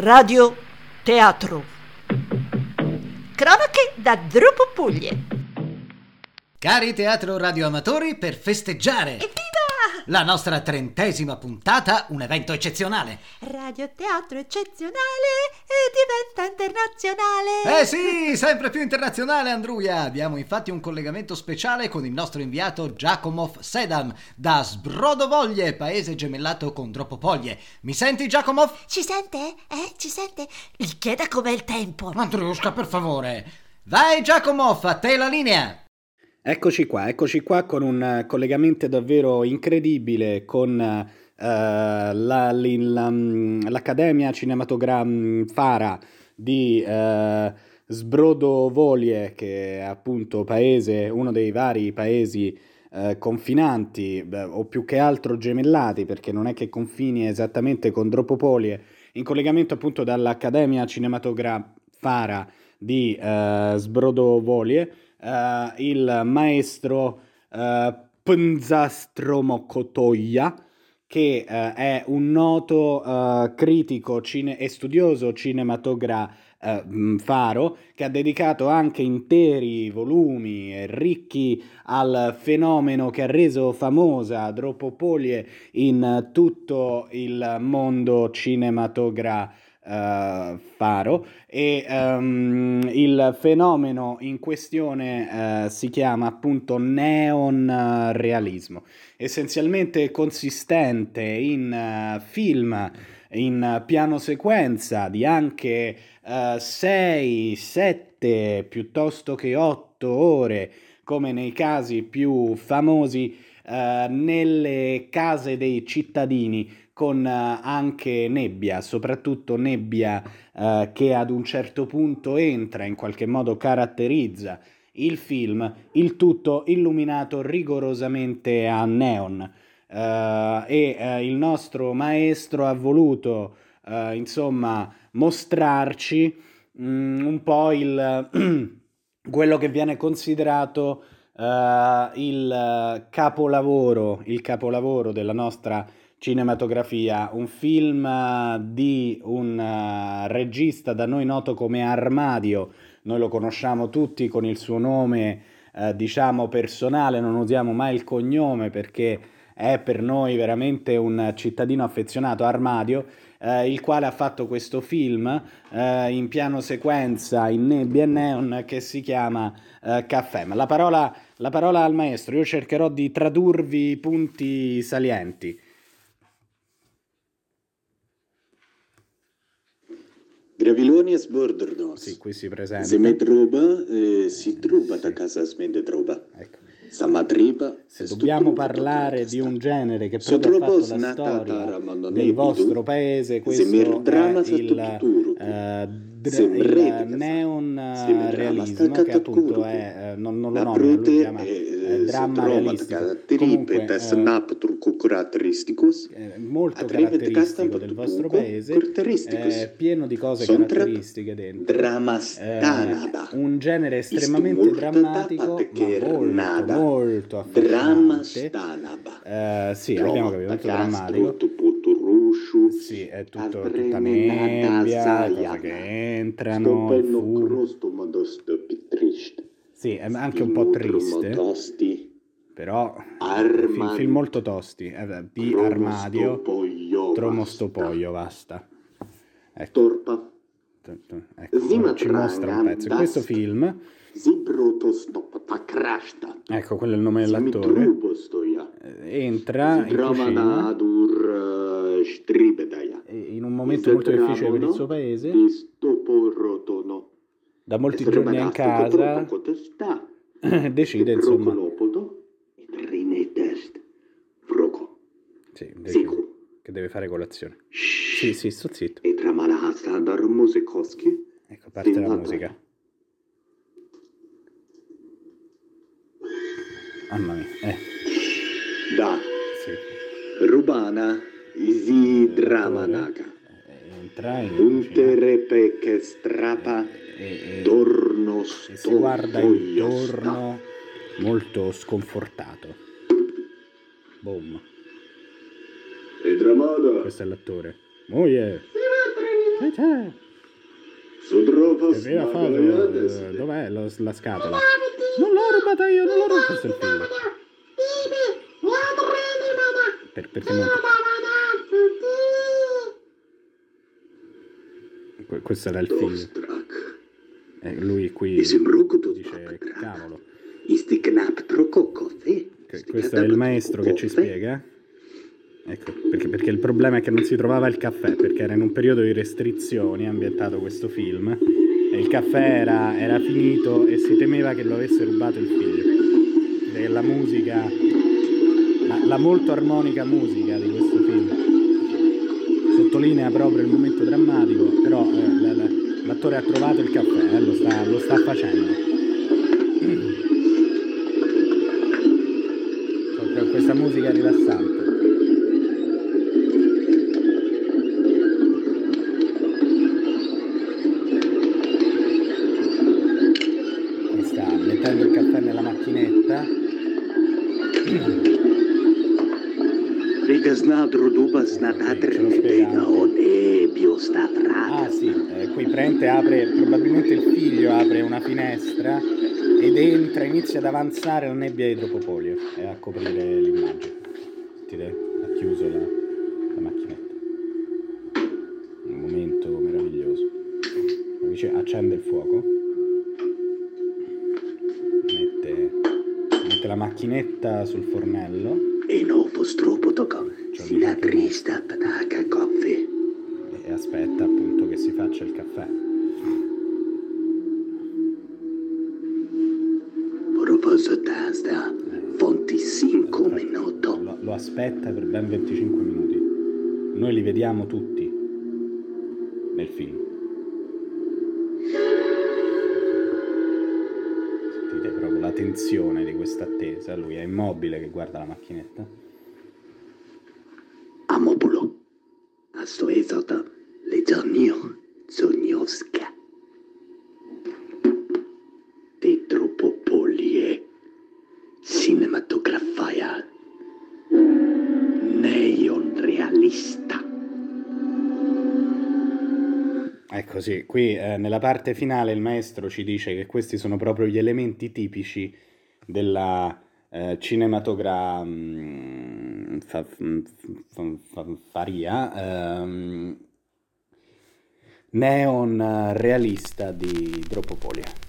Radio Teatro. Cronache da Drupo Puglie. Cari teatro radioamatori, per festeggiare Evviva! La nostra trentesima puntata, un evento eccezionale. Radio Teatro eccezionale e diventa internazionale. Eh sì, sempre più internazionale, Andruia. Abbiamo infatti un collegamento speciale con il nostro inviato Giacomov Sedam da Sbrodovoglie, paese gemellato con Dropopoglie. Mi senti, Giacomov? Ci sente? Eh, ci sente? Gli chieda com'è il tempo. Andriusca, per favore. Vai, Giacomov, a te la linea. Eccoci qua, eccoci qua con un eh, collegamento davvero incredibile con eh, la- la- mm, l'Accademia Cinematografara di eh, Sbrodovolie, che è appunto paese, uno dei vari paesi eh, confinanti, beh, o più che altro gemellati, perché non è che confini esattamente con Dropopolie, in collegamento appunto dall'Accademia Cinematografara di eh, Sbrodovolie, eh, il maestro eh, Pnzastro Mokotoya, che eh, è un noto eh, critico cine- e studioso cinematografaro che ha dedicato anche interi volumi ricchi al fenomeno che ha reso famosa Dropopolie in tutto il mondo cinematografaro eh, faro e ehm, il fenomeno in questione eh, si chiama appunto neon realismo essenzialmente consistente in eh, film in piano sequenza di anche 6, 7 piuttosto che 8 ore come nei casi più famosi nelle case dei cittadini con eh, anche nebbia, soprattutto nebbia eh, che ad un certo punto entra, in qualche modo caratterizza il film, il tutto illuminato rigorosamente a neon. Eh, e eh, il nostro maestro ha voluto, eh, insomma, mostrarci mm, un po' il, quello che viene considerato eh, il capolavoro, il capolavoro della nostra cinematografia, un film eh, di un eh, regista da noi noto come Armadio, noi lo conosciamo tutti con il suo nome eh, diciamo personale, non usiamo mai il cognome perché è per noi veramente un cittadino affezionato Armadio, eh, il quale ha fatto questo film eh, in piano sequenza in nebbia e neon che si chiama eh, Caffè. Ma la parola, la parola al maestro, io cercherò di tradurvi i punti salienti. Graviloni e sbordernos. Sì, qui si presenta. Se me trova, eh, si trova da casa smende trova. Ecco. Sama tripa. Se dobbiamo parlare di un genere che proprio ha fatto la storia del vostro paese, questo è il, dr- il neon eh, realismo che appunto è, eh, non, non lo La nomina, lui chiama eh, eh, snap turco caratteristicus. molto caratteristico del vostro paese, eh, pieno di cose caratteristiche dentro. Eh, un genere estremamente drammatico, ma molto, molto affascinante. Eh, sì, abbiamo capito, molto drammatico. Sì, è tutto, tutta nebbia, cose che entrano, bello Sì, è anche un po' triste, Modosti. però film, Arma. film molto tosti, eh, di Armadio, Tromostopoio, basta. Ecco, Torpa. ecco, ci mostra un pezzo. Questo film, ecco, quello è il nome dell'attore, eh, entra in cucina da dur stribedaja. e in un momento molto difficile per il suo paese. Da molti giorni in casa, decide insomma, sì, decide che deve fare colazione. Sì, sì, sto zitto. E. Ecco, parte la musica. Mamma mia, eh, Da. sì. Rubana. Isi dramanaga. Entra in cucina Untere pecche strapa. e, e- Torno e si guarda intorno molto sconfortato. Boom, E dramana. questo è l'attore. Oh yeah. Che c'è? Sono Aveva fatto... Dov'è lo- la scatola? Non l'ho rubata io, non l'ho rubata. Questo è il figlio. Per- perché non... Questo era il figlio. Dostrak. E lui qui dice cavolo. Questo è il maestro che ci spiega. Ecco, perché, perché il problema è che non si trovava il caffè, perché era in un periodo di restrizioni ambientato questo film e il caffè era, era finito e si temeva che lo avesse rubato il figlio. E la musica, la, la molto armonica musica di questo film sottolinea proprio il momento drammatico, però eh, la- la- l'attore ha trovato il caffè, eh, lo, sta, lo sta facendo. Questa musica rilassante. Rigas nadru dubas natatre nepena on ebio stavrat. Ah sì, eh, qui Prente apre, probabilmente il figlio apre una finestra ed entra, inizia ad avanzare la nebbia di idropopolio e a coprire l'immagine. Sentite? Ha chiuso la, la macchinetta. Un momento meraviglioso. Dice, accende il fuoco. Mette, mette la macchinetta sul fornello E no postropotoko. Sinatrista pataka koffe. e aspetta appunto che si faccia il caffè. Proposo tasta. Fonti 5 minuto. Lo, lo aspetta per ben 25 minuti. Noi li vediamo tutti nel film. Tensione di questa attesa. Lui è immobile che guarda la macchinetta. Amobulo. Asto ezota. Legionio. Zonioska. Ecco qui eh, nella parte finale il maestro ci dice che questi sono proprio gli elementi tipici della eh, cinematogra mm, ehm, neon realista di Dropopolia.